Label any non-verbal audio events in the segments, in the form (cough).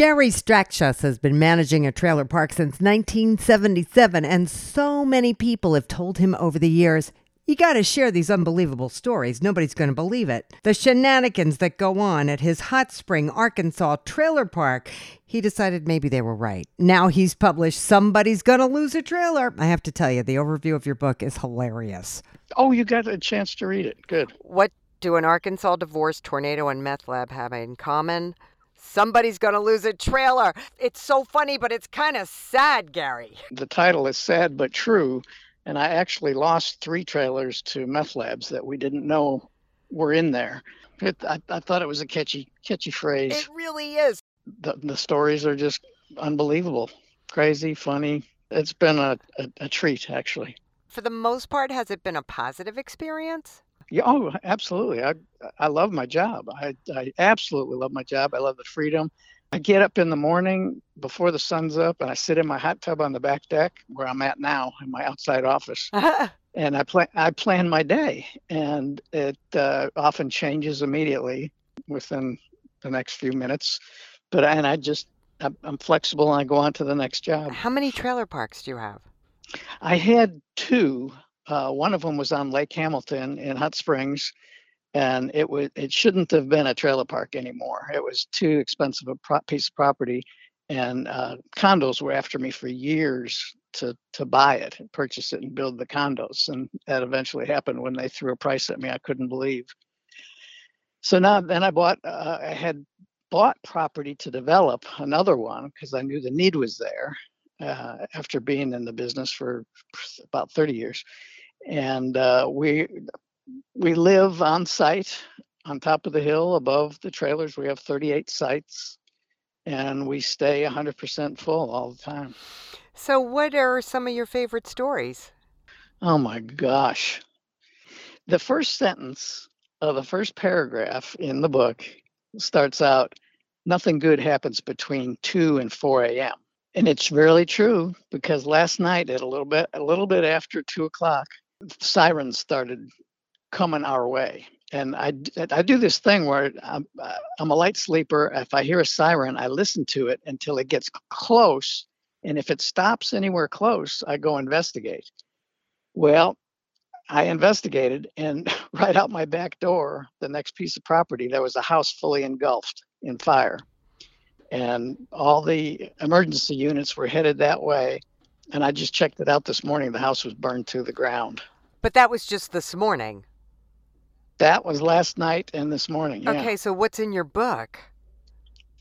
Gary Strakshus has been managing a trailer park since 1977, and so many people have told him over the years, you got to share these unbelievable stories. Nobody's going to believe it. The shenanigans that go on at his Hot Spring, Arkansas trailer park. He decided maybe they were right. Now he's published Somebody's Gonna Lose a Trailer. I have to tell you, the overview of your book is hilarious. Oh, you got a chance to read it. Good. What do an Arkansas divorce, tornado, and meth lab have in common? Somebody's going to lose a trailer. It's so funny, but it's kind of sad, Gary. (laughs) The title is sad but true. And I actually lost three trailers to meth labs that we didn't know were in there. It, I, I thought it was a catchy, catchy phrase. It really is. The, the stories are just unbelievable, crazy, funny. It's been a, a, a treat, actually. For the most part, has it been a positive experience? Yeah, oh, absolutely. I I love my job. I I absolutely love my job. I love the freedom. I get up in the morning before the sun's up and I sit in my hot tub on the back deck where I'm at now in my outside office. (laughs) and I plan I plan my day and it uh, often changes immediately within the next few minutes. But and I just I'm flexible and I go on to the next job. How many trailer parks do you have? I had two uh, one of them was on Lake Hamilton in Hot Springs, and it was it shouldn't have been a trailer park anymore. It was too expensive a pro- piece of property, and uh, condos were after me for years to to buy it and purchase it and build the condos, and that eventually happened when they threw a price at me I couldn't believe. So now then I bought uh, I had bought property to develop another one because I knew the need was there uh, after being in the business for about 30 years and uh, we we live on site on top of the hill above the trailers. We have 38 sites, and we stay 100% full all the time. So, what are some of your favorite stories? Oh my gosh. The first sentence of the first paragraph in the book starts out Nothing good happens between 2 and 4 a.m. And it's really true because last night at a little bit a little bit after two o'clock, sirens started coming our way. And I, I do this thing where I'm, I'm a light sleeper. If I hear a siren, I listen to it until it gets close. And if it stops anywhere close, I go investigate. Well, I investigated, and (laughs) right out my back door, the next piece of property, there was a house fully engulfed in fire. And all the emergency units were headed that way. And I just checked it out this morning. The house was burned to the ground. But that was just this morning. That was last night and this morning. Yeah. Okay, so what's in your book?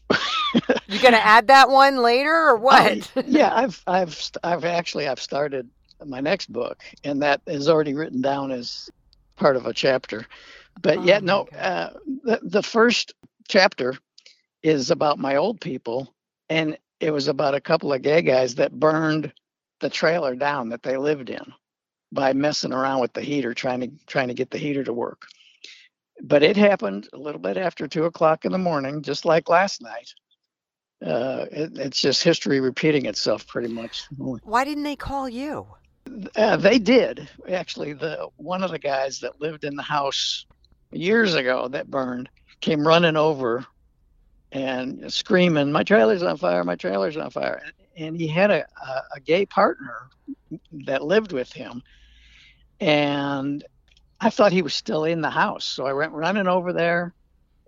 (laughs) you gonna add that one later or what? Uh, yeah, I've I've I've actually I've started my next book, and that is already written down as part of a chapter. But oh, yet, no, uh, the the first chapter is about my old people, and it was about a couple of gay guys that burned the trailer down that they lived in by messing around with the heater, trying to trying to get the heater to work. But it happened a little bit after two o'clock in the morning, just like last night. Uh, it, it's just history repeating itself, pretty much. Why didn't they call you? Uh, they did actually. The one of the guys that lived in the house years ago that burned came running over and screaming, "My trailer's on fire! My trailer's on fire!" And he had a, a, a gay partner that lived with him, and I thought he was still in the house. So I went running over there.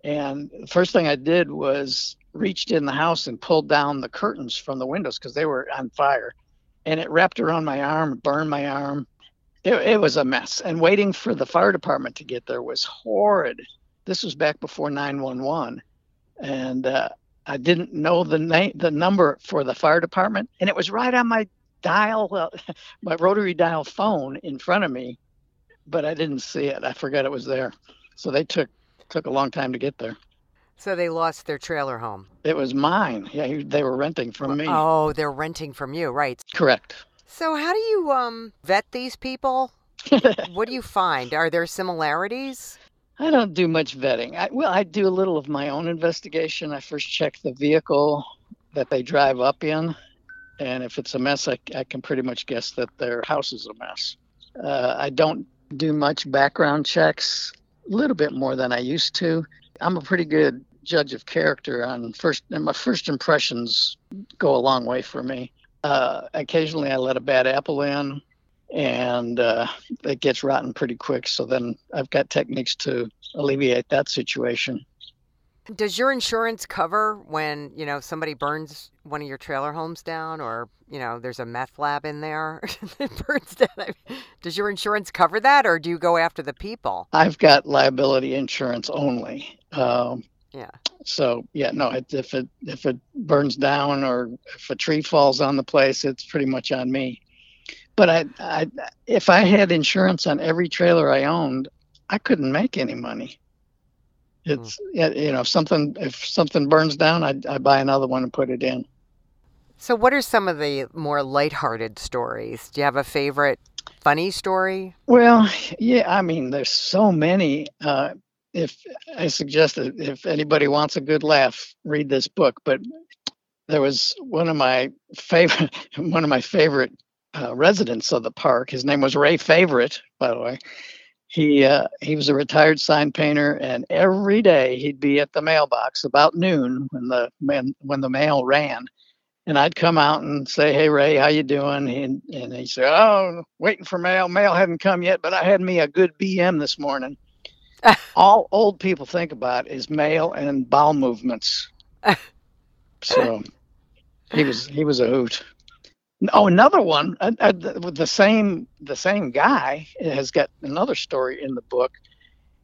And the first thing I did was reached in the house and pulled down the curtains from the windows because they were on fire. And it wrapped around my arm, burned my arm. It, it was a mess. And waiting for the fire department to get there was horrid. This was back before 911. And uh, I didn't know the name, the number for the fire department. And it was right on my dial, uh, (laughs) my rotary dial phone in front of me, but I didn't see it. I forgot it was there. So they took took a long time to get there. So they lost their trailer home. It was mine. Yeah, he- they were renting from me. Oh, they're renting from you, right? Correct. So how do you um vet these people? (laughs) what do you find? Are there similarities? I don't do much vetting. I, well, I do a little of my own investigation. I first check the vehicle that they drive up in, and if it's a mess, I, I can pretty much guess that their house is a mess. Uh, I don't do much background checks, a little bit more than I used to. I'm a pretty good judge of character on first, and my first impressions go a long way for me. Uh, occasionally, I let a bad apple in, and uh, it gets rotten pretty quick. So then I've got techniques to alleviate that situation. Does your insurance cover when, you know, somebody burns one of your trailer homes down or, you know, there's a meth lab in there (laughs) that burns down? I mean, Does your insurance cover that or do you go after the people? I've got liability insurance only. Um, Yeah. so yeah, no, it, if it if it burns down or if a tree falls on the place, it's pretty much on me. But I, I if I had insurance on every trailer I owned, I couldn't make any money. It's yeah, you know if something if something burns down, I I buy another one and put it in. So what are some of the more lighthearted stories? Do you have a favorite funny story? Well, yeah, I mean, there's so many. Uh, if I suggest that if anybody wants a good laugh, read this book. But there was one of my favorite, (laughs) one of my favorite uh, residents of the park. His name was Ray Favorite, by the way. He uh, he was a retired sign painter, and every day he'd be at the mailbox about noon when the man when the mail ran, and I'd come out and say, "Hey Ray, how you doing?" And and he said, "Oh, waiting for mail. Mail hadn't come yet, but I had me a good BM this morning." (laughs) All old people think about is mail and bowel movements. (laughs) so he was he was a hoot. Oh, another one. Uh, uh, the, with the same the same guy has got another story in the book.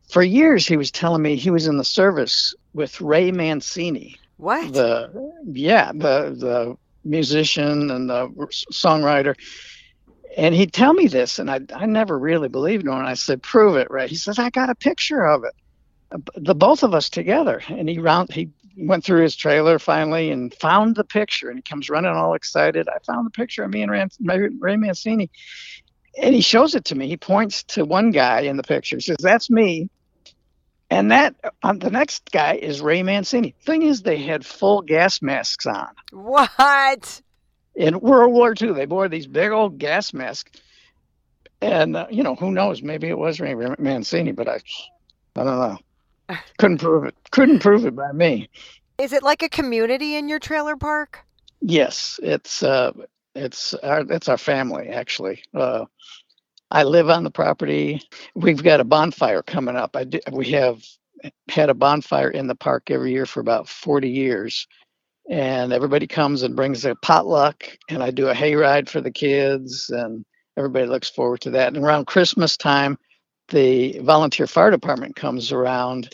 For years, he was telling me he was in the service with Ray Mancini What? the yeah the the musician and the songwriter and he'd tell me this and i i never really believed him and i said prove it right he says i got a picture of it Uh, the both of us together and he round he went through his trailer finally and found the picture and he comes running all excited i found the picture of me and Ray Ray mancini and he shows it to me he points to one guy in the picture he says that's me and that on the next guy is Ray Mancini. Thing is, they had full gas masks on. What? In World War II, they wore these big old gas masks. And uh, you know, who knows? Maybe it was Ray Mancini, but I, I don't know. Couldn't prove it. Couldn't prove it by me. Is it like a community in your trailer park? Yes, it's uh, it's our it's our family actually. Uh, I live on the property. We've got a bonfire coming up. I do, we have had a bonfire in the park every year for about 40 years. And everybody comes and brings a potluck, and I do a hayride for the kids, and everybody looks forward to that. And around Christmas time, the volunteer fire department comes around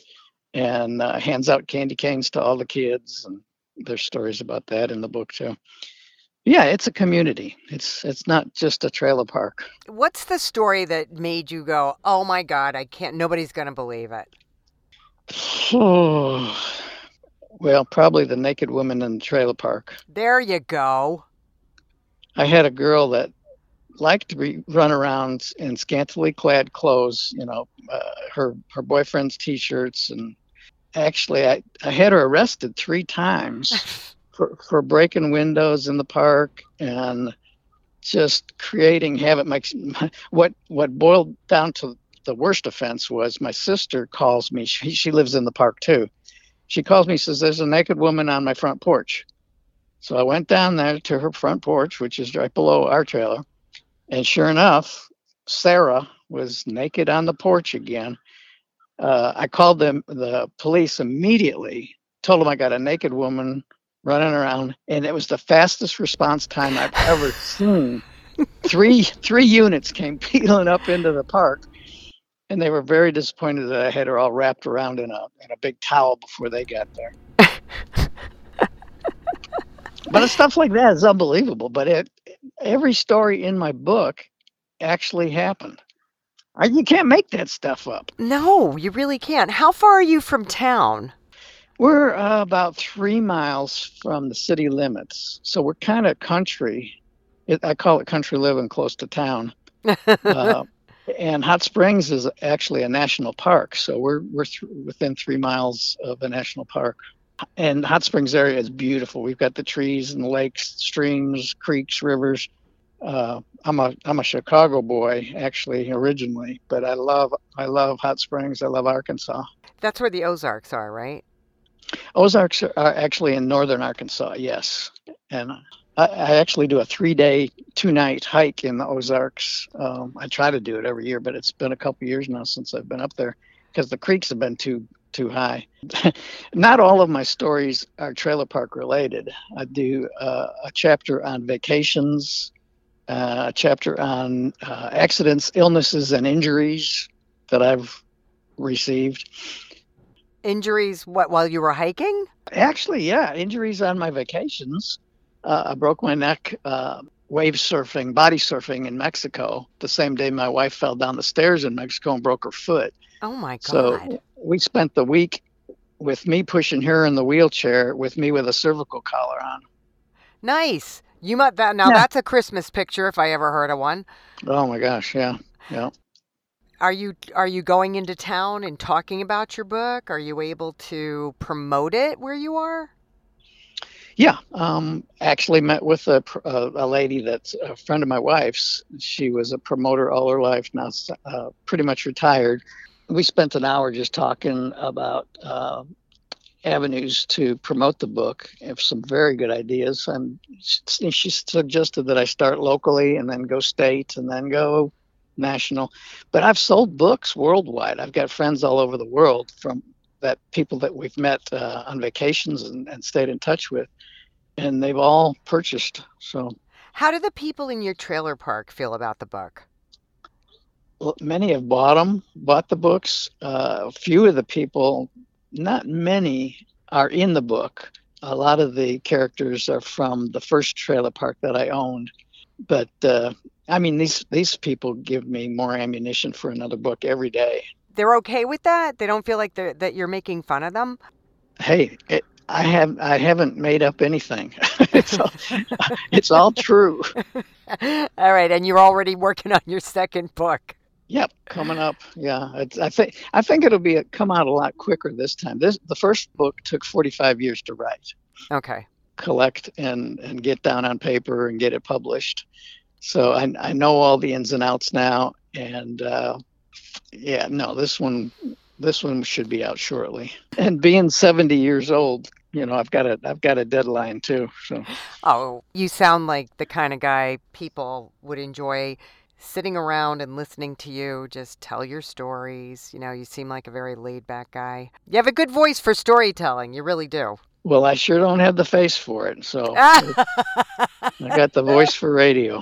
and uh, hands out candy canes to all the kids, and there's stories about that in the book too. Yeah, it's a community. It's it's not just a trailer park. What's the story that made you go, "Oh my god, I can't nobody's going to believe it." oh, (sighs) well, probably the naked woman in the trailer park. There you go. I had a girl that liked to be, run around in scantily clad clothes, you know, uh, her her boyfriend's t-shirts and actually I, I had her arrested 3 times (laughs) for, for breaking windows in the park and just creating havoc. My, what what boiled down to the worst offense was my sister calls me. She, she lives in the park too. She calls me, says, "There's a naked woman on my front porch." So I went down there to her front porch, which is right below our trailer, and sure enough, Sarah was naked on the porch again. Uh, I called them the police immediately. Told them I got a naked woman running around, and it was the fastest response time I've ever seen. three three units came (laughs) peeling up into the park, and they were very disappointed that I had her all wrapped around in a in a big towel before they got there. (laughs) but stuff like that is unbelievable. But it every story in my book actually happened. I, you can't make that stuff up. No, you really can't. How far are you from town? We're uh, about three miles from the city limits, so we're kind of country. It, I call it country living close to town. uh, (laughs) and Hot Springs is actually a national park, so we're we're th- within three miles of a national park. And Hot Springs area is beautiful. We've got the trees and lakes, streams, creeks, rivers. Uh, I'm a I'm a Chicago boy actually originally, but I love I love Hot Springs. I love Arkansas. That's where the Ozarks are, right? Ozarks are actually in northern Arkansas, yes. And I, I actually do a three day, two night hike in the Ozarks. Um, I try to do it every year, but it's been a couple years now since I've been up there because the creeks have been too too high. (laughs) Not all of my stories are trailer park related. I do uh, a chapter on vacations, uh, a chapter on uh, accidents, illnesses, and injuries that I've received Injuries what while you were hiking? Actually, yeah, injuries on my vacations. Uh, I broke my neck uh, wave surfing, body surfing in Mexico. The same day my wife fell down the stairs in Mexico and broke her foot. Oh my god! So we spent the week with me pushing her in the wheelchair, with me with a cervical collar on. Nice. You might that now. Yeah. That's a Christmas picture if I ever heard of one. Oh my gosh! Yeah, yeah. Are you are you going into town and talking about your book? Are you able to promote it where you are? Yeah, um, actually met with a, a, a, lady that's a friend of my wife's. She was a promoter all her life, now uh, pretty much retired. We spent an hour just talking about uh, avenues to promote the book. Have some very good ideas, and she, suggested that I start locally and then go state and then go national. But I've sold books worldwide. I've got friends all over the world from that people that we've met uh, on vacations and, and stayed in touch with, and they've all purchased. So, how do the people in your trailer park feel about the book? Many have bought them, bought the books. Uh, a few of the people, not many, are in the book. A lot of the characters are from the first trailer park that I owned, but uh, I mean, these these people give me more ammunition for another book every day. They're okay with that. They don't feel like that you're making fun of them. Hey, it, I have I haven't made up anything. (laughs) it's all, it's all true. (laughs) all right, and you're already working on your second book. Yep, coming up. Yeah, I think I think it'll be a, come out a lot quicker this time. This the first book took 45 years to write. Okay. Collect and and get down on paper and get it published so I, I know all the ins and outs now, and uh, yeah, no, this one this one should be out shortly. And being 70 years old, you know, I've got a I've got a deadline too. So. Oh, you sound like the kind of guy people would enjoy sitting around and listening to you just tell your stories. You know, you seem like a very laid back guy. You have a good voice for storytelling. You really do. Well, I sure don't have the face for it. So (laughs) I got the voice for radio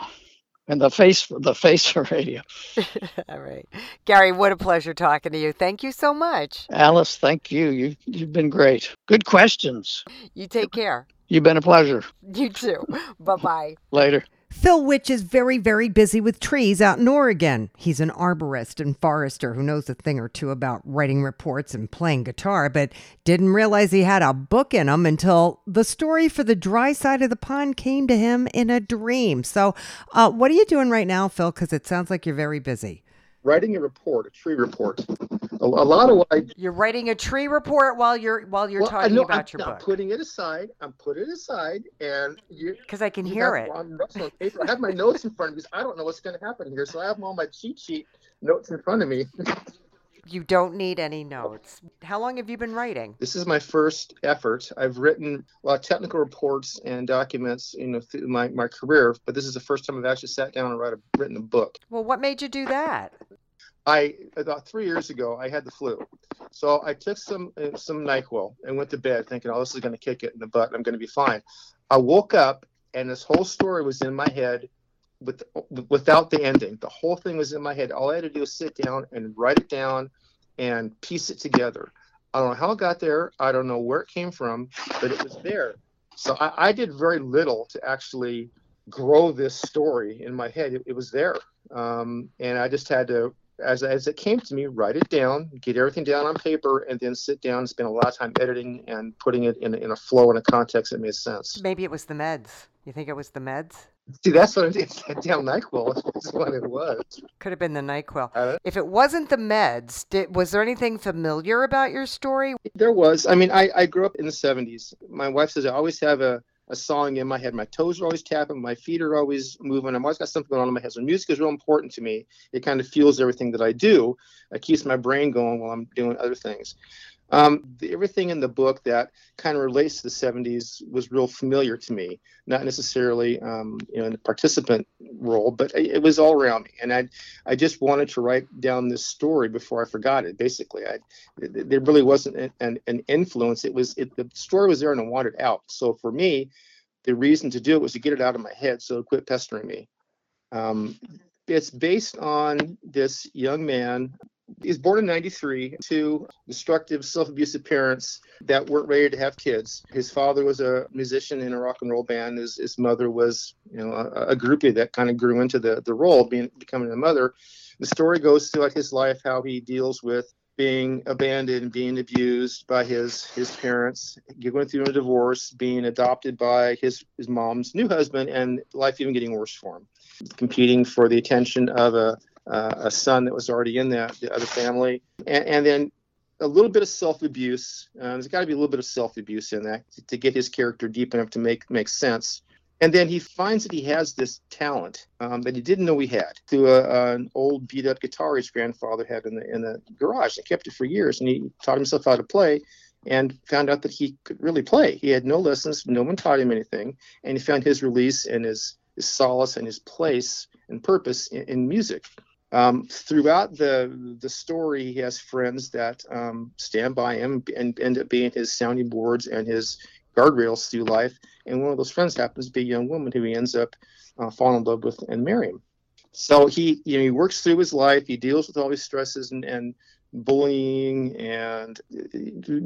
and the face for the face for radio. (laughs) All right, Gary, what a pleasure talking to you. Thank you so much, Alice. Thank you. You you've been great. Good questions. You take care. You've been a pleasure. You too. bye bye. (laughs) Later. Phil Witch is very, very busy with trees out in Oregon. He's an arborist and forester who knows a thing or two about writing reports and playing guitar, but didn't realize he had a book in him until the story for the dry side of the pond came to him in a dream. So, uh, what are you doing right now, Phil? Because it sounds like you're very busy writing a report, a tree report. A, a lot of what I you're writing a tree report while you're while you're well, talking about I'm, your I'm book. putting it aside. I'm putting it aside, and you because I can hear it. On paper. I have my notes in front of me. I don't know what's going to happen here, so I have all my cheat sheet notes in front of me. You don't need any notes. How long have you been writing? This is my first effort. I've written a lot of technical reports and documents you know, through my, my career, but this is the first time I've actually sat down and write a, written a book. Well, what made you do that? I about three years ago I had the flu, so I took some uh, some Nyquil and went to bed thinking, oh, this is going to kick it in the butt. I'm going to be fine. I woke up and this whole story was in my head with, without the ending. The whole thing was in my head. All I had to do was sit down and write it down and piece it together. I don't know how it got there. I don't know where it came from, but it was there. So I, I did very little to actually grow this story in my head. It, it was there, um, and I just had to as, as it came to me, write it down, get everything down on paper, and then sit down and spend a lot of time editing and putting it in, in a flow and a context that made sense. Maybe it was the meds. You think it was the meds? See, that's what I did. (laughs) Down NyQuil is what it was. Could have been the NyQuil. Uh, if it wasn't the meds, did, was there anything familiar about your story? There was. I mean, I, I grew up in the 70s. My wife says I always have a, a song in my head. My toes are always tapping. My feet are always moving. I've always got something going on in my head. So music is real important to me. It kind of fuels everything that I do. It keeps my brain going while I'm doing other things. Um, the, everything in the book that kind of relates to the 70s was real familiar to me, not necessarily um, you know in the participant role, but it, it, was all around me, and I I just wanted to write down this story before I forgot it. Basically, I there really wasn't an, an influence. It was it, the story was there and I wanted out. So for me, the reason to do it was to get it out of my head, so it quit pestering me. Um, it's based on this young man He's born in 93 to destructive, self abusive parents that weren't ready to have kids. His father was a musician in a rock and roll band. His, his mother was, you know, a, a groupie that kind of grew into the, the role, being becoming a mother. The story goes throughout his life how he deals with being abandoned, being abused by his his parents, going through a divorce, being adopted by his his mom's new husband, and life even getting worse for him. Competing for the attention of a uh, a son that was already in that the other family, and, and then a little bit of self-abuse. Uh, there's got to be a little bit of self-abuse in that to, to get his character deep enough to make make sense. And then he finds that he has this talent um, that he didn't know he had through a, an old beat up guitar his grandfather had in the in the garage. He kept it for years, and he taught himself how to play, and found out that he could really play. He had no lessons, no one taught him anything, and he found his release and his his solace and his place and purpose in, in music. Um, throughout the the story, he has friends that um, stand by him and end up being his sounding boards and his guardrails through life. And one of those friends happens to be a young woman who he ends up uh, falling in love with and marrying. So he you know he works through his life. He deals with all these stresses and, and bullying and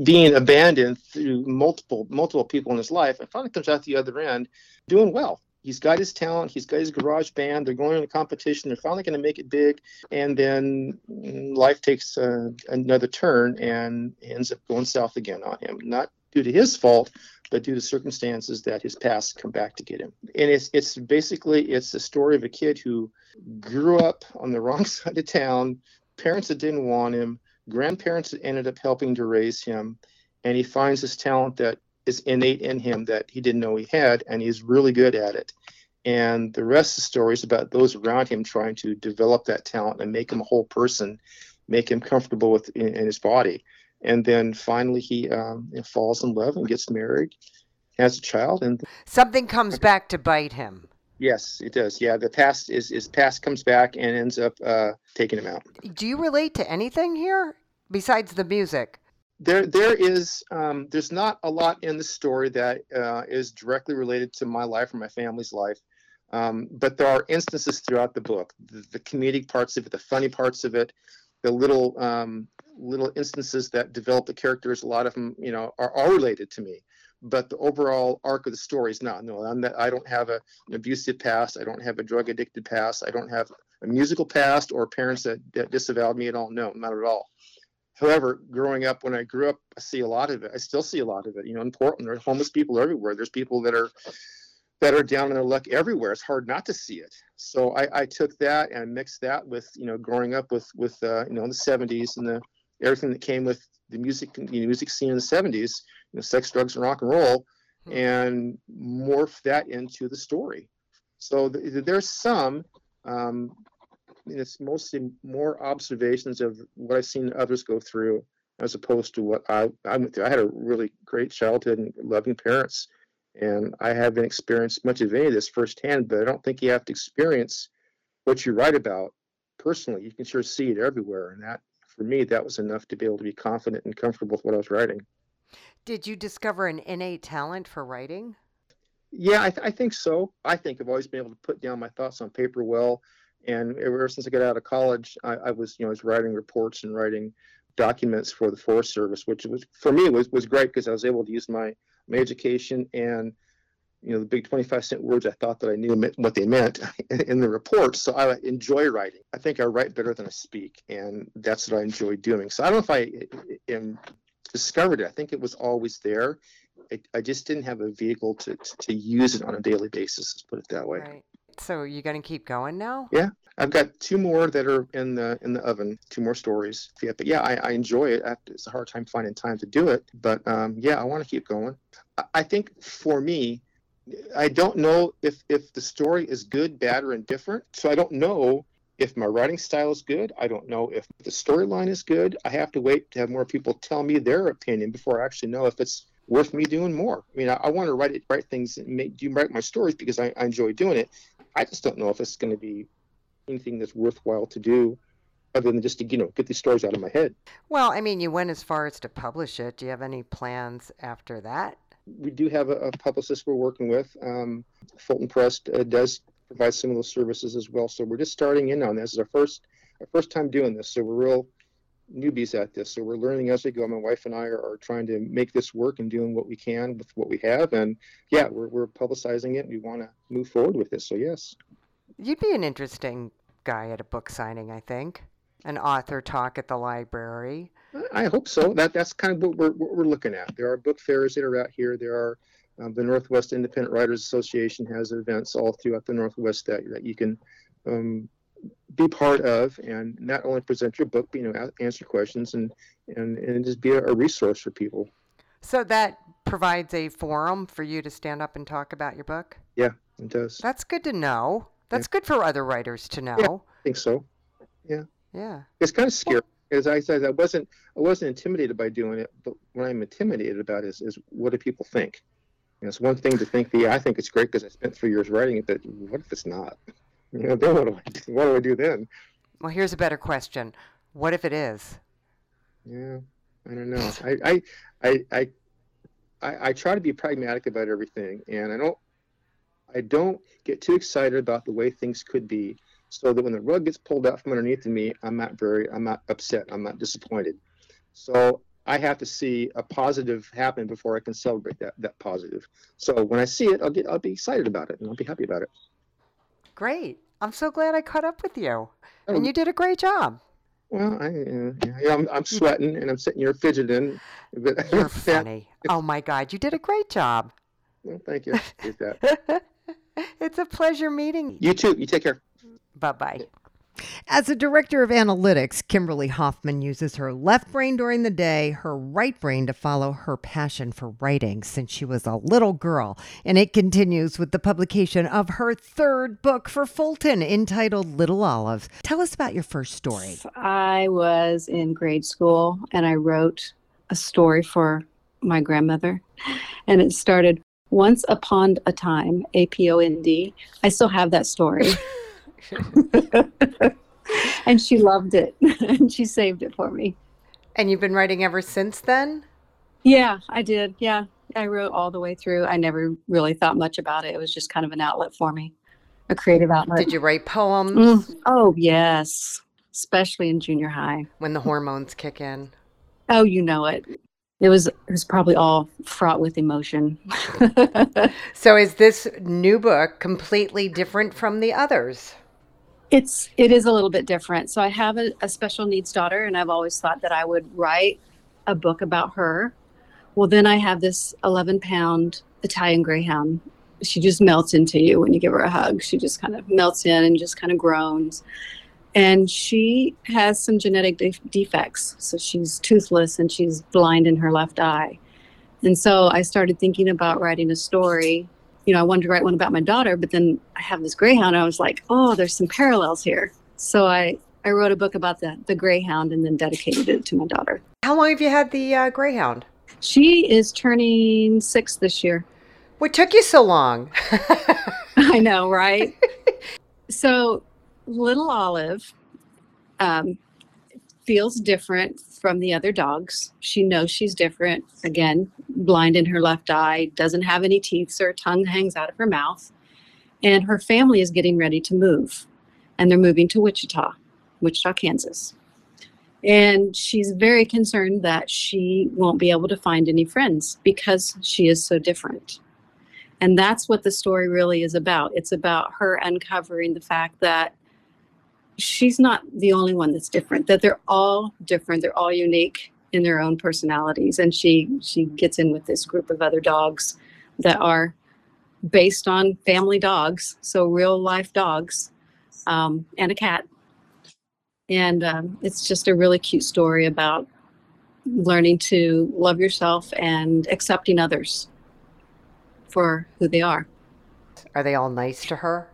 being abandoned through multiple multiple people in his life, and finally comes out the other end doing well he's got his talent, he's got his garage band, they're going into competition, they're finally going to make it big, and then life takes uh, another turn and ends up going south again on him. Not due to his fault, but due to circumstances that his past come back to get him. And it's it's basically it's the story of a kid who grew up on the (laughs) wrong side of town, parents that didn't want him, grandparents that ended up helping to raise him, and he finds this talent that is innate in him that he didn't know he had, and he's really good at it. And the rest of the story is about those around him trying to develop that talent and make him a whole person, make him comfortable with in, in his body. And then finally, he um, falls in love and gets married, has a child, and something comes back to bite him. Yes, it does. Yeah, the past is is past comes back and ends up uh, taking him out. Do you relate to anything here besides the music? There there is um, there's not a lot in the story that uh, is directly related to my life or my family's life. Um, but there are instances throughout the book the, the, comedic parts of it the funny parts of it the little um, little instances that develop the characters a lot of them you know are all related to me. But the overall arc of the story is not no i'm i don't have a, an abusive past i don't have a drug addicted past i don't have a musical past or parents that, that disavowed me at all no not at all However, growing up, when I grew up, I see a lot of it. I still see a lot of it. You know, in Portland, there's homeless people everywhere. There's people that are that are down in their luck everywhere. It's hard not to see it. So I, I took that and mixed that with you know growing up with with uh, you know in the 70s and the everything that came with the music you know, music scene in the 70s, you know, sex, drugs, and rock and roll, hmm. and morph that into the story. So th- there's some um, it's mostly more observations of what I've seen others go through as opposed to what I, I went through. I had a really great childhood and loving parents, and I haven't experienced much of any of this firsthand, but I don't think you have to experience what you write about personally. You can sure see it everywhere, and that, for me, that was enough to be able to be confident and comfortable with what I was writing. Did you discover an innate talent for writing? Yeah, I, th- I think so. I think I've always been able to put down my thoughts on paper well and ever since I got out of college, I, I was, you know, I was writing reports and writing documents for the Forest Service, which was for me was was great because I was able to use my my education and you know the big 25 cent words i thought that i knew what they meant (laughs) in the reports. So i enjoy writing. I think i write better than i speak and that's what i enjoy doing. So i don't know if i am discovered it. I think it was always there. I, I just didn't have a vehicle to, to use it on a daily basis let's put it that way. Right. So you're going to keep going now? Yeah. I've got two more that are in the in the oven, two more stories. Yeah, but yeah, I, I enjoy it. I it's a hard time finding time to do it, but um, yeah, I want to keep going. I, I think for me, I don't know if if the story is good, bad, or indifferent. So I don't know if my writing style is good. I don't know if the storyline is good. I have to wait to have more people tell me their opinion before I actually know if it's worth me doing more. I mean, I, I want to write it, write things, and make, do write my stories because I, I enjoy doing it. I just don't know if it's going to be anything that's worthwhile to do other than just to you know get these stories out of my head Well, I mean, you went as far as to publish it. Do you have any plans after that? we do have a, a publicist we're working with um, fulton press uh, does provide some of those services as well so we're just starting in on this. It's our first our first time doing this so we're real newbies at this so we're learning as we go my wife and i are, are trying to make this work and doing what we can with what we have and yeah we're, we're publicizing it we want to move forward with this so yes You'd be an interesting guy at a book signing, I think. An author talk at the library. I hope so. That that's kind of what we're what we're looking at. There are book fairs that are out here. There are um, the Northwest Independent Writers Association has events all throughout the Northwest that that you can um, be part of, and not only present your book, but you know, answer questions and and and just be a, a resource for people. So that provides a forum for you to stand up and talk about your book? Yeah, it does. That's good to know. That's good for other writers to know. I think so. Yeah. Yeah. It's kind of scary. As I said, I wasn't I wasn't intimidated by doing it, but what I'm intimidated about is is what do people think? You know, it's one thing to think, yeah, I think it's great because I spent three years writing it, but what if it's not? (laughs) You know, then what do I do? What do I do then? Well, here's a better question. What if it is? Yeah, I don't know. I I I I, I, try to be pragmatic about everything, and I don't I don't get too excited about the way things could be, so that when the rug gets pulled out from underneath me, I'm not very I'm not upset. I'm not disappointed. So I have to see a positive happen before I can celebrate that that positive. So when I see it, I'll get I'll be excited about it and I'll be happy about it. Great. I'm so glad I caught up with you. Oh. And you did a great job. Well, I uh, yeah, yeah, I'm, I'm sweating and I'm sitting here fidgeting. But (laughs) You're funny. Oh my God, you did a great job. well, thank you. (laughs) It's a pleasure meeting. You. You too. You take care. Bye bye. As a director of analytics, Kimberly Hoffman uses her left brain during the day, her right brain to follow her passion for writing since she was a little girl. And it continues with the publication of her third book for Fulton entitled Little Olive. Tell us about your first story. I was in grade school and I wrote a story for my grandmother. And it started Once Upon a Time, A P O N D. I still have that story. (laughs) (laughs) and she loved it (laughs) and she saved it for me. And you've been writing ever since then? Yeah, I did. Yeah. I wrote all the way through. I never really thought much about it. It was just kind of an outlet for me, a creative outlet. Did you write poems Mm. Oh, yes. Especially in junior high. when the hormones kick in? Oh, you know it. It was it was probably all fraught with emotion. (laughs) So is this new book completely different from the others? It's it is a little bit different. So I have a, a special needs daughter, and I've always thought that I would write a book about her. Well, then I have this 11 pound Italian Greyhound. She just melts into you when you give her a hug. She just kind of melts in and just kind of groans. And she has some genetic de- defects. So she's toothless and she's blind in her left eye. And so I started thinking about writing a story. You know, I wanted to write one about my daughter, but then I have this greyhound. And I was like, oh, there's some parallels here. So I, I wrote a book about the, the greyhound and then dedicated it to my daughter. How long have you had the uh, Greyhound? She is turning six this year. What took you so long? (laughs) I know, right? (laughs) so, little Olive um, feels different from the other dogs. She knows she's different. Again, blind in her left eye, doesn't have any teeth, so her tongue hangs out of her mouth. And her family is getting ready to move, and they're moving to Wichita, Wichita, Kansas. And she's very concerned that she won't be able to find any friends because she is so different. And that's what the story really is about. It's about her uncovering the fact that she's not the only one that's different, that they're all different, they're all unique in their own personalities. And she she gets in with this group of other dogs that are based on family dogs, so real life dogs, um, and a cat. And um, it's just a really cute story about learning to love yourself and accepting others for who they are. Are they all nice to her?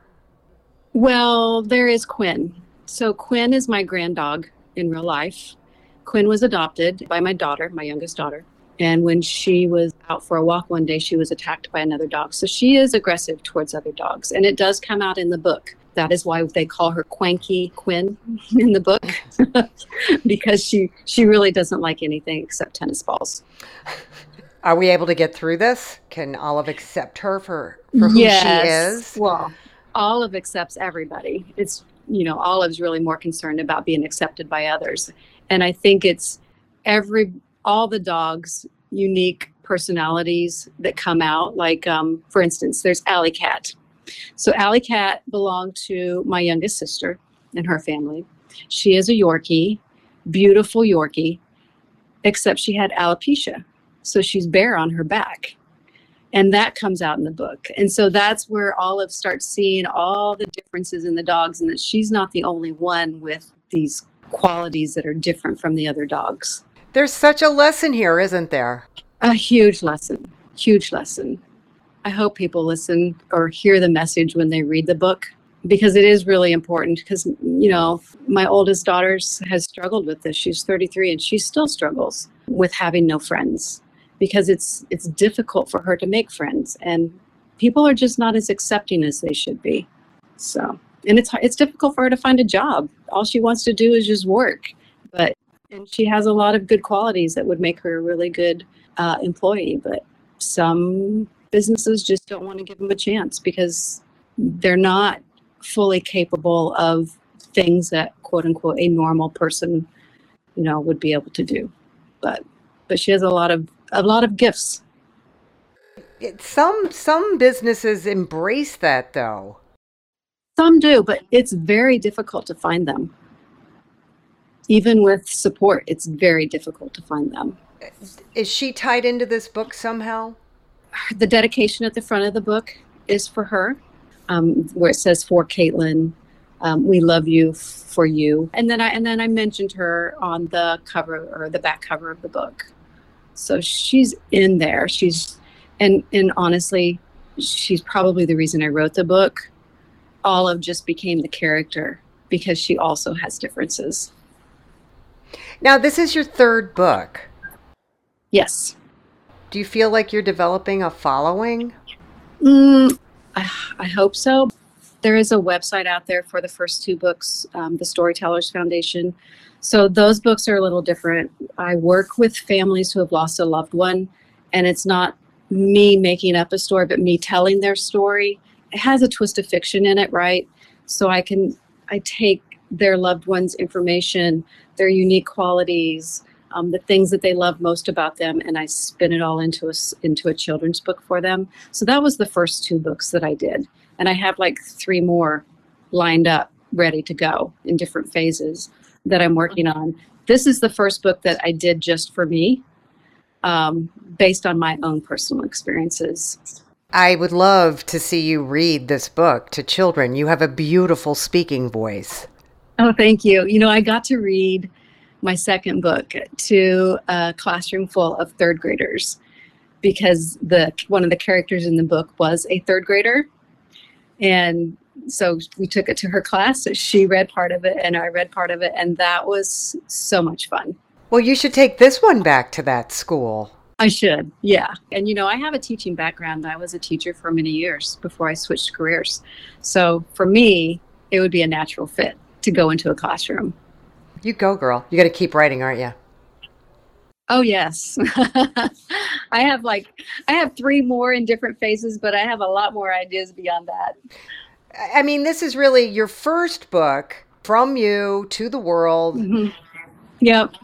Well, there is Quinn. So, Quinn is my grand dog in real life. Quinn was adopted by my daughter, my youngest daughter. And when she was out for a walk one day, she was attacked by another dog. So she is aggressive towards other dogs. And it does come out in the book. That is why they call her Quanky Quinn (laughs) in the book, (laughs) because she, she really doesn't like anything except tennis balls. Are we able to get through this? Can Olive accept her for, for who yes. she is? Well, Olive accepts everybody. It's, you know, Olive's really more concerned about being accepted by others. And I think it's every all the dogs' unique personalities that come out. Like, um, for instance, there's Alley Cat. So, Alley Cat belonged to my youngest sister and her family. She is a Yorkie, beautiful Yorkie, except she had alopecia. So, she's bare on her back. And that comes out in the book. And so that's where Olive starts seeing all the differences in the dogs and that she's not the only one with these qualities that are different from the other dogs. There's such a lesson here, isn't there? A huge lesson. Huge lesson. I hope people listen or hear the message when they read the book because it is really important because you know my oldest daughter has struggled with this she's 33 and she still struggles with having no friends because it's it's difficult for her to make friends and people are just not as accepting as they should be so and it's it's difficult for her to find a job all she wants to do is just work but and she has a lot of good qualities that would make her a really good uh, employee. But some businesses just don't want to give them a chance because they're not fully capable of things that quote unquote a normal person, you know, would be able to do. But but she has a lot of a lot of gifts. Some some businesses embrace that though. Some do, but it's very difficult to find them even with support, it's very difficult to find them. Is she tied into this book somehow? The dedication at the front of the book is for her, um, where it says for Caitlin. Um, we love you for you, and then I and then I mentioned her on the cover or the back cover of the book. So she's in there. She's and and honestly, she's probably the reason I wrote the book. Olive just became the character because she also has differences. Now, this is your third book. Yes. Do you feel like you're developing a following? Mm, I, I, hope so. There is a website out there for the first two books, um, the Storytellers Foundation. So those books are a little different. I work with families who have lost a loved one, and it's not me making up a story, but me telling their story. It has a twist of fiction in it, right? So I can I take their loved one's information, their unique qualities, um, the things that they love most about them, and I spin it all into a into a children's book for them. So that was the first two books that I did, and I have like three more lined up, ready to go in different phases that I'm working on. This is the first book that I did just for me, um, based on my own personal experiences. I would love to see you read this book to children. You have a beautiful speaking voice. Oh, thank you. You know, I got to read my second book to a classroom full of third graders because the one of the characters in the book was a third grader. And so we took it to her class. She read part of it and I read part of it and that was so much fun. Well, you should take this one back to that school. I should. Yeah. And you know, I have a teaching background. I was a teacher for many years before I switched careers. So for me, it would be a natural fit to go into a classroom. You go, girl. You got to keep writing, aren't you? Oh yes. (laughs) I have like I have three more in different phases, but I have a lot more ideas beyond that. I mean, this is really your first book from you to the world. Mm-hmm. Yep.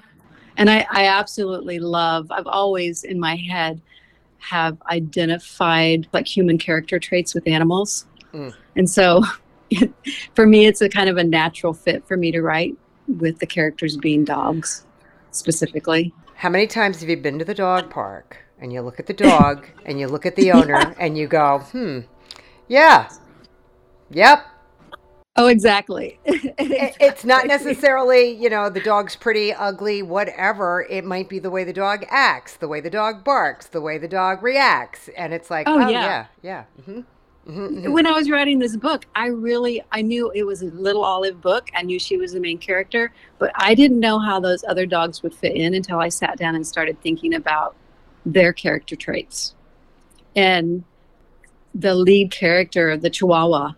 And I, I absolutely love, I've always in my head have identified like human character traits with animals. Mm. And so (laughs) for me, it's a kind of a natural fit for me to write with the characters being dogs specifically. How many times have you been to the dog park and you look at the dog (laughs) and you look at the owner yeah. and you go, hmm, yeah, yep, Oh, exactly. (laughs) exactly. It's not necessarily, you know, the dog's pretty, ugly, whatever. It might be the way the dog acts, the way the dog barks, the way the dog reacts. And it's like, oh, oh yeah, yeah. yeah. Mm-hmm. Mm-hmm. When I was writing this book, I really I knew it was a little olive book. I knew she was the main character, but I didn't know how those other dogs would fit in until I sat down and started thinking about their character traits. And the lead character, the Chihuahua,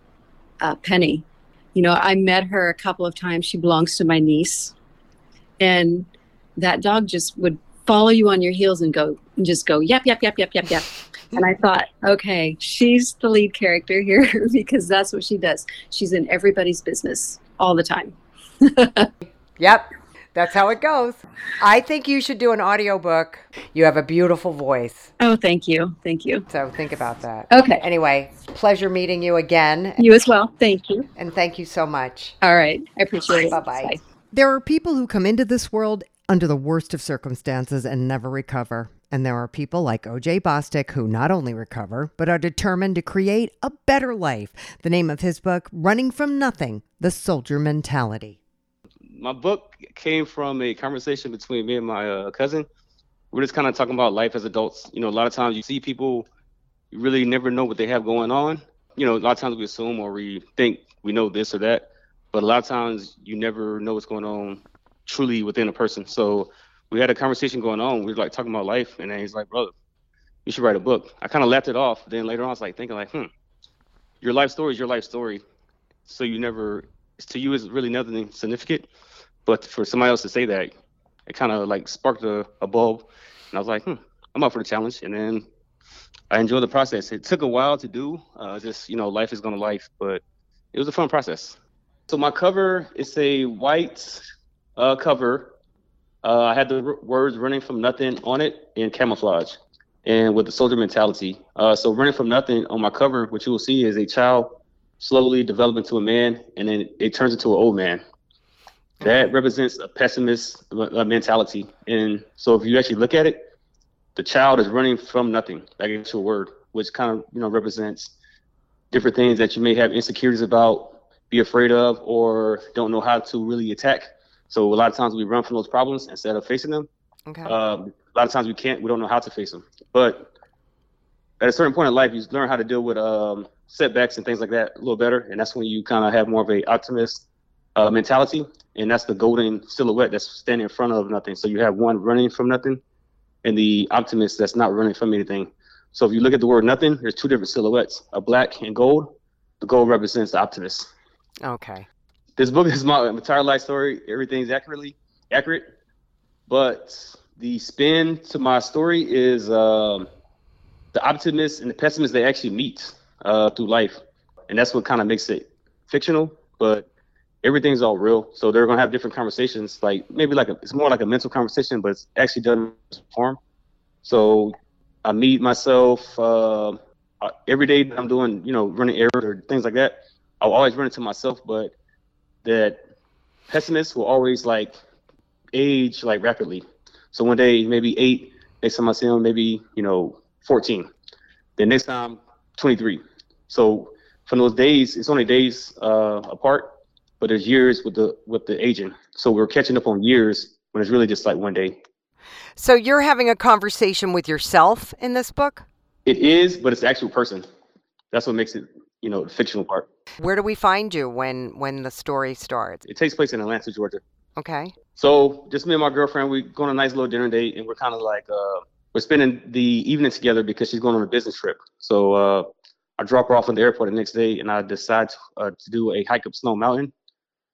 uh, Penny, you know, I met her a couple of times. She belongs to my niece. And that dog just would follow you on your heels and go and just go yep yep yep yep yep yep and i thought okay she's the lead character here (laughs) because that's what she does she's in everybody's business all the time (laughs) yep that's how it goes. I think you should do an audiobook. You have a beautiful voice. Oh, thank you. Thank you. So think about that. Okay. Anyway, pleasure meeting you again. You as well. Thank you. And thank you so much. All right. I appreciate it. Bye-bye. Bye. There are people who come into this world under the worst of circumstances and never recover. And there are people like OJ Bostic who not only recover, but are determined to create a better life. The name of his book, Running from Nothing The Soldier Mentality my book came from a conversation between me and my uh, cousin. We're just kind of talking about life as adults. You know, a lot of times you see people, you really never know what they have going on. You know, a lot of times we assume or we think we know this or that, but a lot of times you never know what's going on truly within a person. So we had a conversation going on. We were like talking about life, and then he's like, "Brother, you should write a book." I kind of left it off. Then later on, I was like thinking, like, "Hmm, your life story is your life story, so you never to you is really nothing significant." But for somebody else to say that, it kind of like sparked a, a bulb. And I was like, hmm, I'm up for the challenge. And then I enjoyed the process. It took a while to do. Uh, just, you know, life is to life, but it was a fun process. So my cover is a white uh, cover. Uh, I had the r- words running from nothing on it in camouflage and with the soldier mentality. Uh, so running from nothing on my cover, what you will see is a child slowly developing to a man, and then it turns into an old man that represents a pessimist uh, mentality. And so if you actually look at it, the child is running from nothing, like into a word, which kind of you know represents different things that you may have insecurities about, be afraid of, or don't know how to really attack. So a lot of times we run from those problems instead of facing them. Okay. Um, a lot of times we can't, we don't know how to face them. But at a certain point in life, you learn how to deal with um, setbacks and things like that a little better, and that's when you kind of have more of a optimist uh, mentality, and that's the golden silhouette that's standing in front of nothing. So you have one running from nothing, and the optimist that's not running from anything. So if you look at the word nothing, there's two different silhouettes: a black and gold. The gold represents the optimist. Okay. This book is my entire life story. Everything's accurately accurate, but the spin to my story is um, the optimist and the pessimist they actually meet uh, through life, and that's what kind of makes it fictional. But everything's all real. So they're gonna have different conversations, like maybe like a, it's more like a mental conversation, but it's actually done form. So I meet myself uh, every day. I'm doing, you know, running errands or things like that. I'll always run into myself, but that pessimists will always like age like rapidly. So one day maybe eight, next time I see them maybe you know 14, then next time 23. So from those days, it's only days uh, apart but there's years with the with the aging. So we're catching up on years when it's really just like one day. So you're having a conversation with yourself in this book? It is, but it's the actual person. That's what makes it, you know, the fictional part. Where do we find you when when the story starts? It takes place in Atlanta, Georgia. Okay. So just me and my girlfriend, we go on a nice little dinner date, and we're kind of like uh, we're spending the evening together because she's going on a business trip. So uh, I drop her off at the airport the next day, and I decide to, uh, to do a hike up Stone Mountain.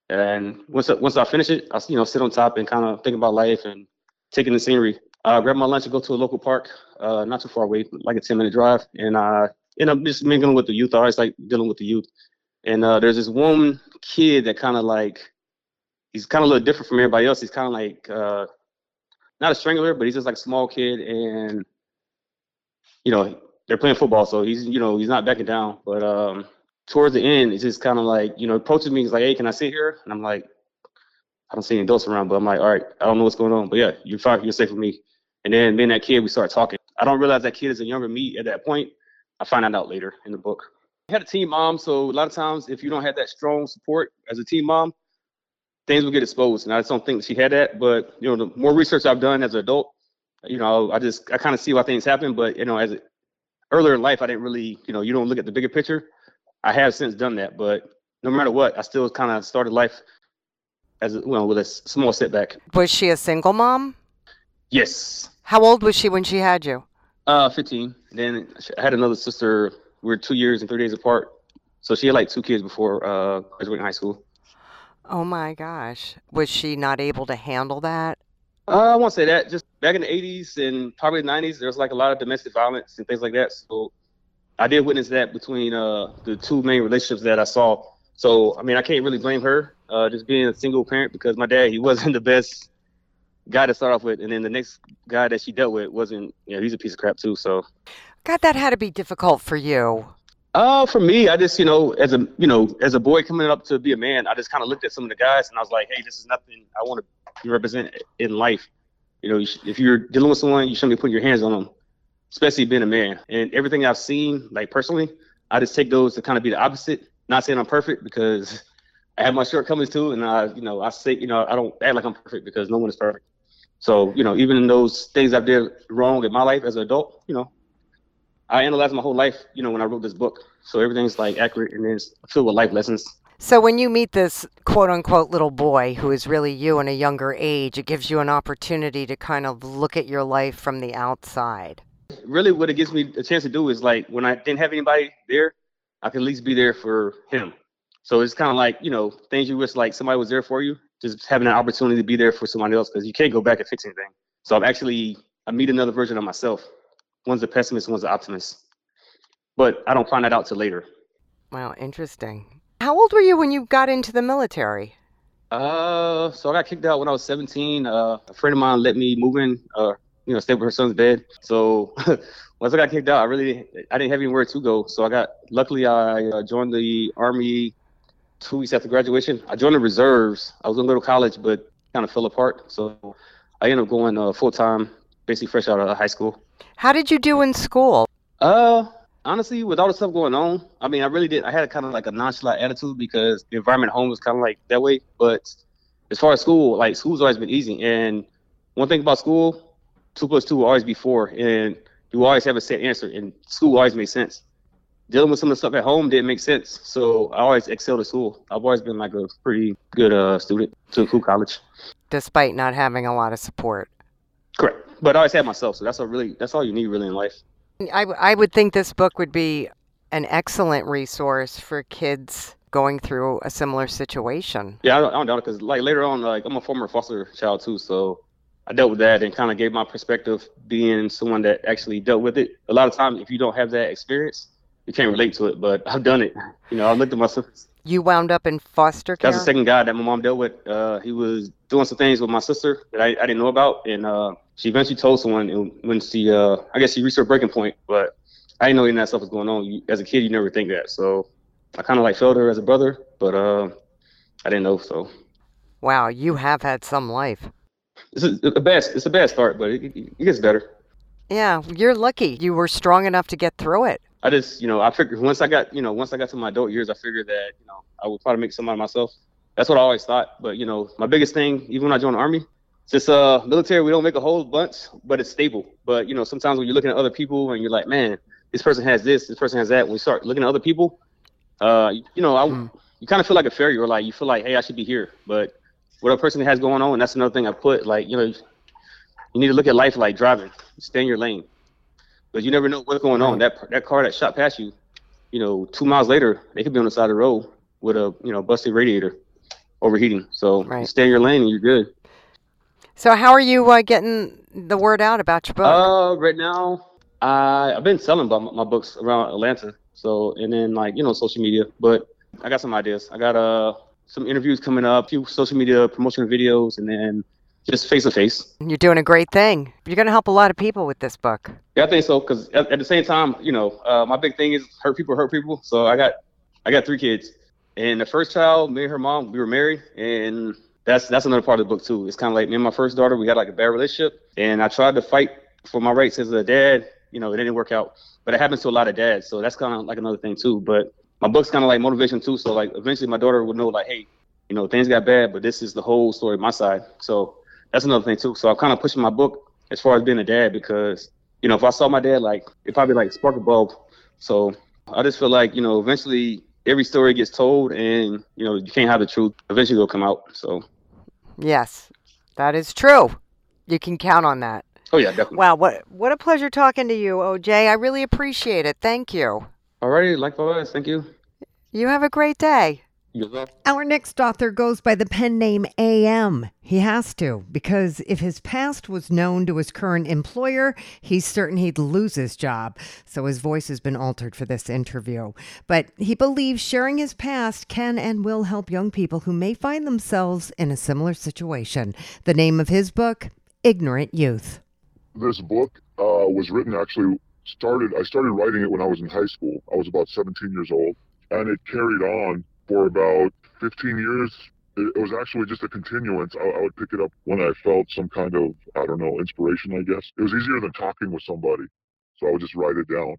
And once I, once I finish it, I you know sit on top and kind of think about life and taking the scenery. Uh, grab my lunch and go to a local park, uh, not too far away, like a 10 minute drive. And I end up just mingling with the youth. I always like dealing with the youth. And uh, there's this one kid that kind of like, he's kind of a little different from everybody else. He's kind of like, uh, not a strangler, but he's just like a small kid. And you know, they're playing football, so he's you know he's not backing down. But um, towards the end, it's just kind of like you know approaches me. He's like, "Hey, can I sit here?" And I'm like, "I don't see any adults around," but I'm like, "All right, I don't know what's going on, but yeah, you're fine. You're safe with me." And then me and that kid, we start talking. I don't realize that kid is a younger me at that point. I find that out later in the book. Had a team mom, so a lot of times if you don't have that strong support as a team mom, things will get exposed. And I just don't think she had that. But you know, the more research I've done as an adult, you know, I just I kind of see why things happen. But you know, as a, earlier in life, I didn't really, you know, you don't look at the bigger picture. I have since done that, but no matter what, I still kind of started life as a, well with a small setback. Was she a single mom? Yes. How old was she when she had you? Uh, 15. Then I had another sister. We were two years and three days apart. So she had like two kids before uh, graduating high school. Oh my gosh. Was she not able to handle that? Uh, I won't say that. Just back in the 80s and probably the 90s, there was like a lot of domestic violence and things like that. So I did witness that between uh, the two main relationships that I saw. So I mean, I can't really blame her uh, just being a single parent because my dad he (laughs) wasn't the best guy to start off with, and then the next guy that she dealt with wasn't. You know, he's a piece of crap too. So. God, that had to be difficult for you. Uh, for me, I just you know, as a you know, as a boy coming up to be a man, I just kind of looked at some of the guys and I was like, hey, this is nothing I want to represent in life. You know, if you're dealing with someone, you shouldn't be putting your hands on them especially being a man. And everything I've seen, like personally, I just take those to kind of be the opposite. Not saying I'm perfect because I have my shortcomings too, and I, you know, I say, you know, I don't act like I'm perfect because no one is perfect. So, you know, even in those things I've did wrong in my life as an adult, you know, I analyzed my whole life, you know, when I wrote this book. So everything's like accurate and it's filled with life lessons. So when you meet this quote unquote little boy who is really you in a younger age, it gives you an opportunity to kind of look at your life from the outside really what it gives me a chance to do is like when I didn't have anybody there, I could at least be there for him. So it's kind of like you know things you wish like somebody was there for you, just having an opportunity to be there for somebody else because you can't go back and fix anything. So I'm actually I meet another version of myself. One's a pessimist, one's an optimist. But I don't find that out till later. Wow, interesting. How old were you when you got into the military? Uh, so I got kicked out when I was 17. Uh, a friend of mine let me move in. Uh, you know, stay with her son's bed. So (laughs) once I got kicked out, I really I didn't have anywhere to go. So I got luckily I uh, joined the army two weeks after graduation. I joined the reserves. I was go to college, but kind of fell apart. So I ended up going uh, full time, basically fresh out of high school. How did you do in school? Uh, honestly, with all the stuff going on, I mean, I really did. I had kind of like a nonchalant attitude because the environment home was kind of like that way. But as far as school, like school's always been easy. And one thing about school, two plus two will always be four, and you always have a set answer. And school always makes sense. Dealing with some of the stuff at home didn't make sense, so I always excelled at school. I've always been like a pretty good uh, student to cool college, despite not having a lot of support. Correct, but I always had myself, so that's all really that's all you need really in life. I I would think this book would be an excellent resource for kids going through a similar situation. Yeah, I don't, I don't doubt it because like later on, like I'm a former foster child too, so I dealt with that and kind of gave my perspective being someone that actually dealt with it. A lot of times, if you don't have that experience, you can't relate to it. But I've done it. (laughs) You know, I looked at myself. You wound up in foster care. That's the second guy that my mom dealt with. Uh, he was doing some things with my sister that I, I didn't know about, and uh, she eventually told someone. And when she, uh, I guess she reached her breaking point, but I didn't know any of that stuff was going on. You, as a kid, you never think that. So I kind of like felt her as a brother, but uh, I didn't know. So. Wow, you have had some life it's a, a bad it's a bad start, but it, it, gets better. Yeah, you're lucky. You were strong enough to get through it. I just, you know, I figured once I got, you know, once I got to my adult years, I figured that, you know, I would probably make somebody myself. That's what I always thought. But you know, my biggest thing, even when I joined the army, just uh, military, we don't make a whole bunch, but it's stable. But you know, sometimes when you're looking at other people and you're like, man, this person has this, this person has that. When you start looking at other people, uh, you know, I, mm. you kind of feel like a failure. Like you feel like, hey, I should be here, but what a person has going on. That's another thing I put. Like you know, you need to look at life like driving. Stay in your lane, but you never know what's going on. That that car that shot past you, you know, two miles later, they could be on the side of the road with a you know busted radiator, overheating. So right. stay in your lane and you're good. So how are you uh, getting the word out about your book? Uh, right now, I I've been selling my, my books around Atlanta. So and then like you know social media, but I got some ideas. I got uh some interviews coming up, a few social media promotional videos, and then just face to face. You're doing a great thing. You're going to help a lot of people with this book. Yeah, I think so. Because at, at, the same time, you know, uh, my big thing is hurt people hurt people. So I got I got three kids, and the first child, me and her mom, we were married, and that's that's another part of the book too. It's kind of like me and my first daughter, we had like a bad relationship, and I tried to fight for my rights as a dad. You know, it didn't work out, but it happens to a lot of dads. So that's kind of like another thing too. But my book's kind of like motivation too. So like eventually my daughter would know like, hey, you know, things got bad, but this is the whole story, my side. So that's another thing too. So I'm kind of pushing my book as far as being a dad because you know if I saw my dad like it probably like spark a bulb. So I just feel like you know eventually every story gets told and you know you can't have the truth. Eventually it'll come out. So yes, that is true. You can count on that. Oh yeah, definitely. Wow, what what a pleasure talking to you, OJ. I really appreciate it. Thank you. Alrighty, likewise. Thank you. You have a great day. Our next author goes by the pen name AM. He has to, because if his past was known to his current employer, he's certain he'd lose his job. So his voice has been altered for this interview. But he believes sharing his past can and will help young people who may find themselves in a similar situation. The name of his book, Ignorant Youth. This book uh, was written actually started I started writing it when I was in high school. I was about 17 years old, and it carried on for about 15 years. It, was actually just a continuance. I, I, would pick it up when I felt some kind of, I don't know, inspiration, I guess. It was easier than talking with somebody. So I would just write it down.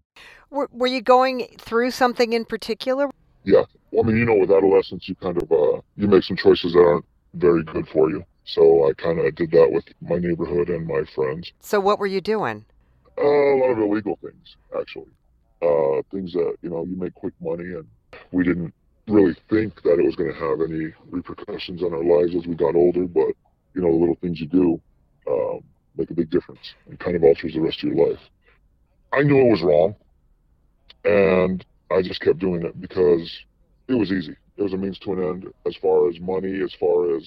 Were, were you going through something in particular? Yeah. Well, I mean, you know, with adolescence, you kind of, uh, you make some choices that aren't very good for you. So I kind of did that with my neighborhood and my friends. So what were you doing? Uh, a lot of illegal things, actually. Uh, things that, you know, you make quick money and we didn't really think that it was going to have any repercussions on our lives as we got older, but you know, the little things you do um, make a big difference and kind of alters the rest of your life. I knew it was wrong, and I just kept doing it because it was easy. It was a means to an end as far as money, as far as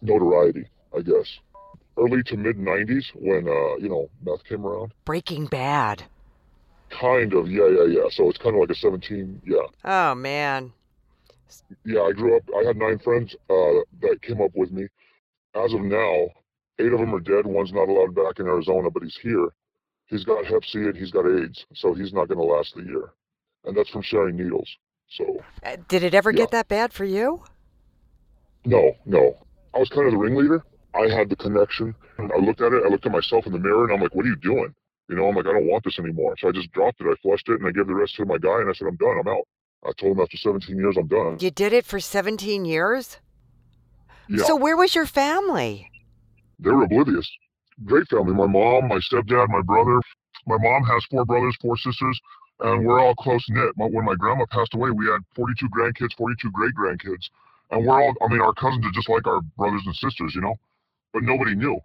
notoriety, I guess. Early to mid 90s when, uh, you know, meth came around. Breaking Bad. Kind of, yeah, yeah, yeah. So it's kind of like a 17, yeah. Oh, man. Yeah, I grew up, I had nine friends uh, that came up with me. As of now, eight of them are dead. One's not allowed back in Arizona, but he's here. He's got Hep C and he's got AIDS, so he's not going to last the year. And that's from sharing needles. So. Uh, did it ever yeah. get that bad for you? No, no. I was kind of the ringleader. I had the connection. I looked at it. I looked at myself in the mirror, and I'm like, "What are you doing?" You know, I'm like, I don't want this anymore. So I just dropped it. I flushed it and I gave the rest to my guy and I said, I'm done. I'm out. I told him after 17 years, I'm done. You did it for 17 years? Yeah. So where was your family? They were oblivious. Great family. My mom, my stepdad, my brother. My mom has four brothers, four sisters, and we're all close knit. When my grandma passed away, we had 42 grandkids, 42 great grandkids. And we're all, I mean, our cousins are just like our brothers and sisters, you know? But nobody knew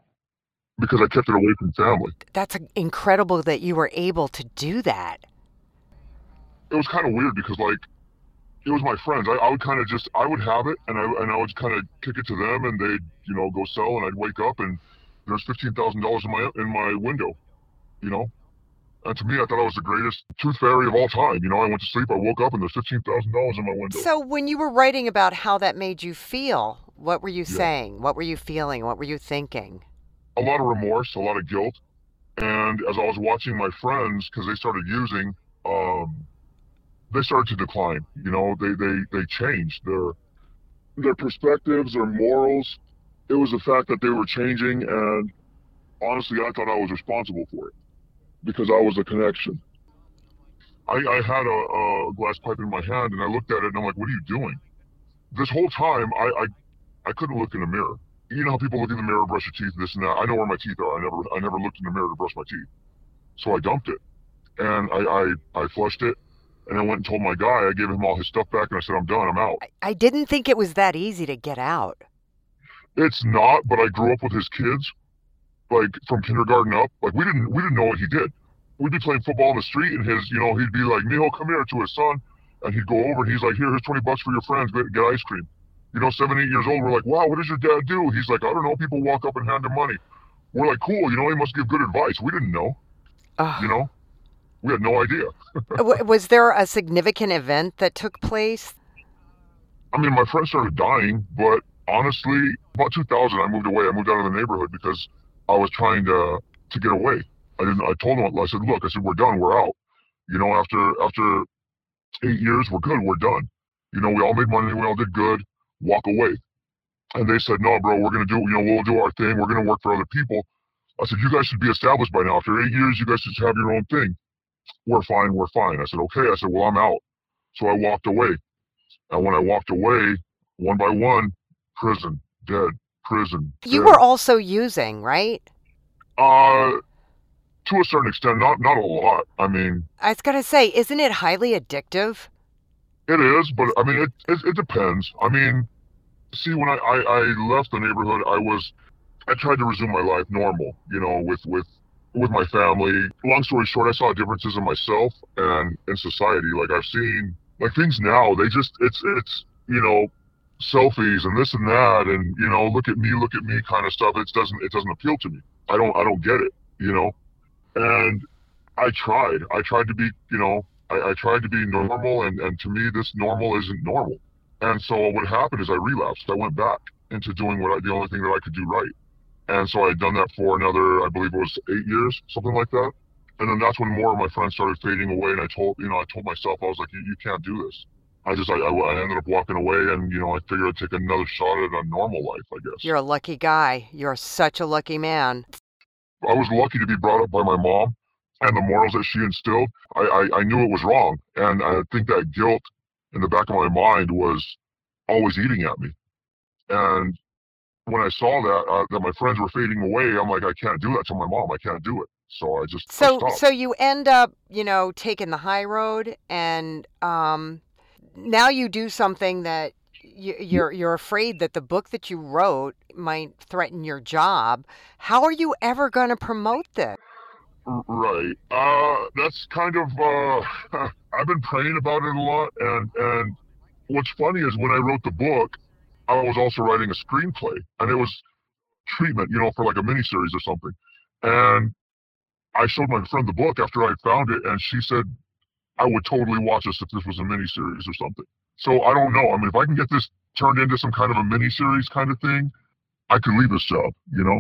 because I kept it away from family. That's incredible that you were able to do that. It was kind of weird because like it was my friends. I, I would kind of just I would have it and I and I would kind of kick it to them and they'd you know go sell and I'd wake up and there's fifteen thousand dollars in my in my window, you know. And to me, I thought I was the greatest tooth fairy of all time. You know, I went to sleep, I woke up, and there's fifteen thousand dollars in my window. So when you were writing about how that made you feel, what were you yeah. saying? What were you feeling? What were you thinking? A lot of remorse, a lot of guilt. And as I was watching my friends, because they started using, um, they started to decline. You know, they they they changed their their perspectives, their morals. It was the fact that they were changing, and honestly, I thought I was responsible for it because I was the connection. I, I had a, a glass pipe in my hand, and I looked at it, and I'm like, "What are you doing?" This whole time, I I, I couldn't look in the mirror you know how people look in the mirror, brush your teeth, this and that. I know where my teeth are. I never, I never looked in the mirror to brush my teeth. So I dumped it, and I, I, I flushed it, and I went and told my guy. I gave him all his stuff back, and I said, "I'm done. I'm out." I, I didn't think it was that easy to get out. It's not, but I grew up with his kids, like from kindergarten up. Like we didn't, we didn't know what he did. We'd be playing football in the street, and his, you know, he'd be like, "Neil, come here," to his son, and he'd go over, and he's like, "Here, here's twenty bucks for your friends. Get, get ice cream." You know, seven, eight years old. We're like, wow, what does your dad do? He's like, I don't know. People walk up and hand him money. We're like, cool. You know, he must give good advice. We didn't know. Uh, you know, we had no idea. (laughs) was there a significant event that took place? I mean, my friend started dying, but honestly, about 2000, I moved away. I moved out of the neighborhood because I was trying to to get away. I didn't. I told them. I said, look. I said, we're done. We're out. You know, after after eight years, we're good. We're done. You know, we all made money. We all did good. Walk away. And they said, no, bro. We're gonna do. You know, we'll do our thing. We're gonna work for other people. I said, you guys should be established by now. After eight years, you guys should have your own thing. We're fine. We're fine. I said, okay. I said, well, I'm out. So I walked away. And when I walked away, one by one, prison, dead, prison. You dead. were also using, right? Uh, to a certain extent, not not a lot. I mean, I was gonna say, isn't it highly addictive? It is, but I mean, it it, it depends. I mean, see, when I, I I left the neighborhood, I was I tried to resume my life normal, you know, with with with my family. Long story short, I saw differences in myself and in society. Like I've seen like things now, they just it's it's you know selfies and this and that and you know look at me look at me kind of stuff it doesn't it doesn't appeal to me i don't i don't get it you know and i tried i tried to be you know i, I tried to be normal and and to me this normal isn't normal and so what happened is i relapsed i went back into doing what I, the only thing that i could do right and so i had done that for another i believe it was eight years something like that and then that's when more of my friends started fading away and i told you know i told myself i was like you, you can't do this I just I, I, I ended up walking away and you know I figured I'd take another shot at a normal life I guess. You're a lucky guy. You're such a lucky man. I was lucky to be brought up by my mom and the morals that she instilled. I, I, I knew it was wrong and I think that guilt in the back of my mind was always eating at me. And when I saw that uh, that my friends were fading away, I'm like I can't do that to my mom. I can't do it. So I just I So stopped. so you end up, you know, taking the high road and um now you do something that you, you're you're afraid that the book that you wrote might threaten your job. How are you ever going to promote this? Right. Uh, that's kind of. Uh, (laughs) I've been praying about it a lot, and and what's funny is when I wrote the book, I was also writing a screenplay, and it was treatment, you know, for like a miniseries or something. And I showed my friend the book after I found it, and she said I would totally watch this if this was a miniseries or something. So I don't know. I mean, if I can get this turned into some kind of a miniseries kind of thing, I could leave this job. You know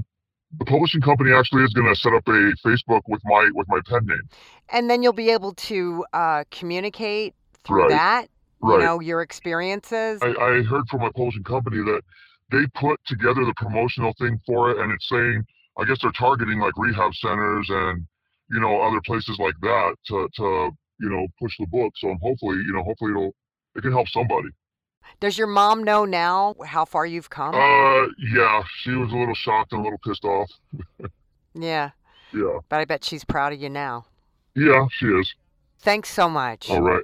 the publishing company actually is going to set up a Facebook with my with my pen name. And then you'll be able to uh, communicate through Right. that, you Right. know, your experiences. I, I heard from my publishing company that they put together the promotional thing for it, and it's saying I guess they're targeting like rehab centers and you know other places like that to to you know push the book. So I'm hopefully you know hopefully it'll it can help somebody. Does your mom know now how far you've come? Uh, yeah, she was a little shocked and a little pissed off. (laughs) yeah, Yeah, but I bet she's proud of you now. yeah, she is. Thanks so much. All right.